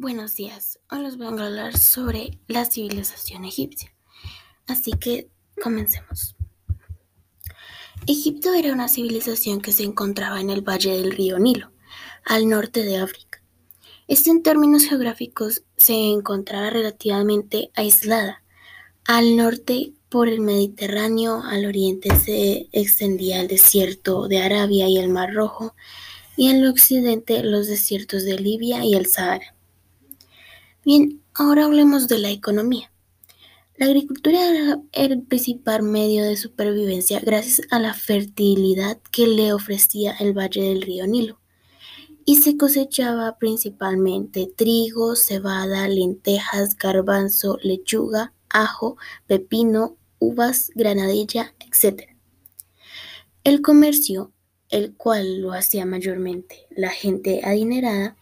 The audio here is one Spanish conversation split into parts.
Buenos días, hoy les vengo a hablar sobre la civilización egipcia. Así que comencemos. Egipto era una civilización que se encontraba en el valle del río Nilo, al norte de África. Este en términos geográficos se encontraba relativamente aislada. Al norte por el Mediterráneo, al oriente se extendía el desierto de Arabia y el Mar Rojo, y el occidente los desiertos de Libia y el Sahara. Bien, ahora hablemos de la economía. La agricultura era el principal medio de supervivencia gracias a la fertilidad que le ofrecía el valle del río Nilo. Y se cosechaba principalmente trigo, cebada, lentejas, garbanzo, lechuga, ajo, pepino, uvas, granadilla, etc. El comercio, el cual lo hacía mayormente la gente adinerada,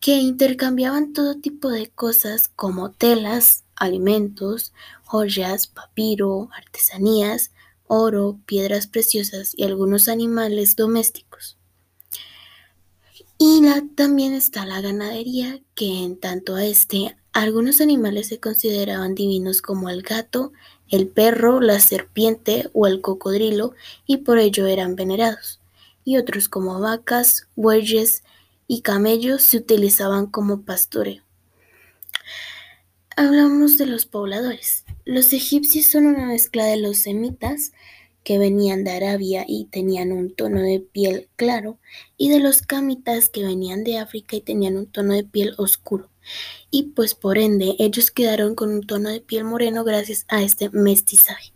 que intercambiaban todo tipo de cosas como telas, alimentos, joyas, papiro, artesanías, oro, piedras preciosas y algunos animales domésticos. Y también está la ganadería, que en tanto a este, algunos animales se consideraban divinos como el gato, el perro, la serpiente o el cocodrilo y por ello eran venerados, y otros como vacas, bueyes, y camellos se utilizaban como pastoreo. Hablamos de los pobladores. Los egipcios son una mezcla de los semitas, que venían de Arabia y tenían un tono de piel claro, y de los camitas que venían de África y tenían un tono de piel oscuro. Y pues por ende ellos quedaron con un tono de piel moreno gracias a este mestizaje.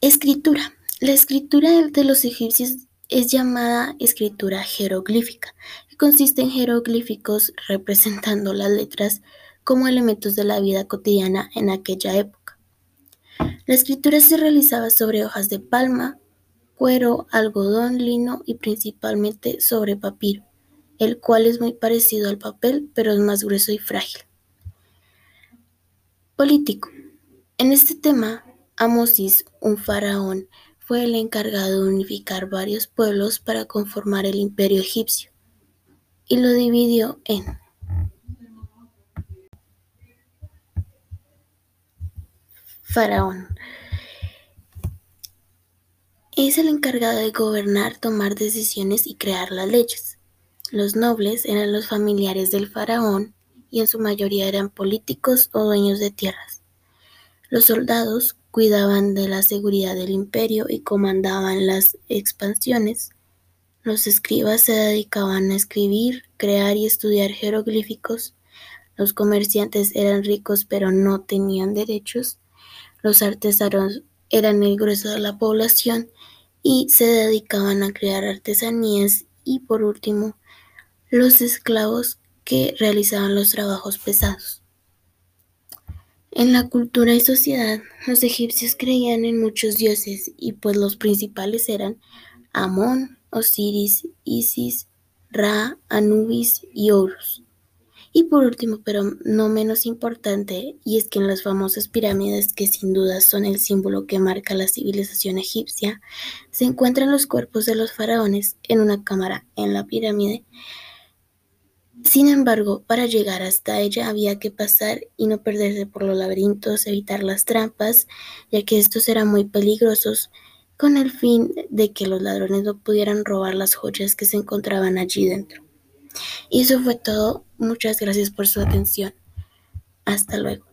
Escritura. La escritura de los egipcios es llamada escritura jeroglífica, que consiste en jeroglíficos representando las letras como elementos de la vida cotidiana en aquella época. La escritura se realizaba sobre hojas de palma, cuero, algodón, lino y principalmente sobre papiro, el cual es muy parecido al papel, pero es más grueso y frágil. Político. En este tema, Amosis, un faraón, fue el encargado de unificar varios pueblos para conformar el imperio egipcio y lo dividió en Faraón. Es el encargado de gobernar, tomar decisiones y crear las leyes. Los nobles eran los familiares del faraón y en su mayoría eran políticos o dueños de tierras. Los soldados cuidaban de la seguridad del imperio y comandaban las expansiones. Los escribas se dedicaban a escribir, crear y estudiar jeroglíficos. Los comerciantes eran ricos pero no tenían derechos. Los artesanos eran el grueso de la población y se dedicaban a crear artesanías y por último los esclavos que realizaban los trabajos pesados. En la cultura y sociedad, los egipcios creían en muchos dioses y pues los principales eran Amón, Osiris, Isis, Ra, Anubis y Horus. Y por último, pero no menos importante, y es que en las famosas pirámides, que sin duda son el símbolo que marca la civilización egipcia, se encuentran los cuerpos de los faraones en una cámara en la pirámide sin embargo, para llegar hasta ella había que pasar y no perderse por los laberintos, evitar las trampas, ya que estos eran muy peligrosos, con el fin de que los ladrones no pudieran robar las joyas que se encontraban allí dentro. Y eso fue todo. Muchas gracias por su atención. Hasta luego.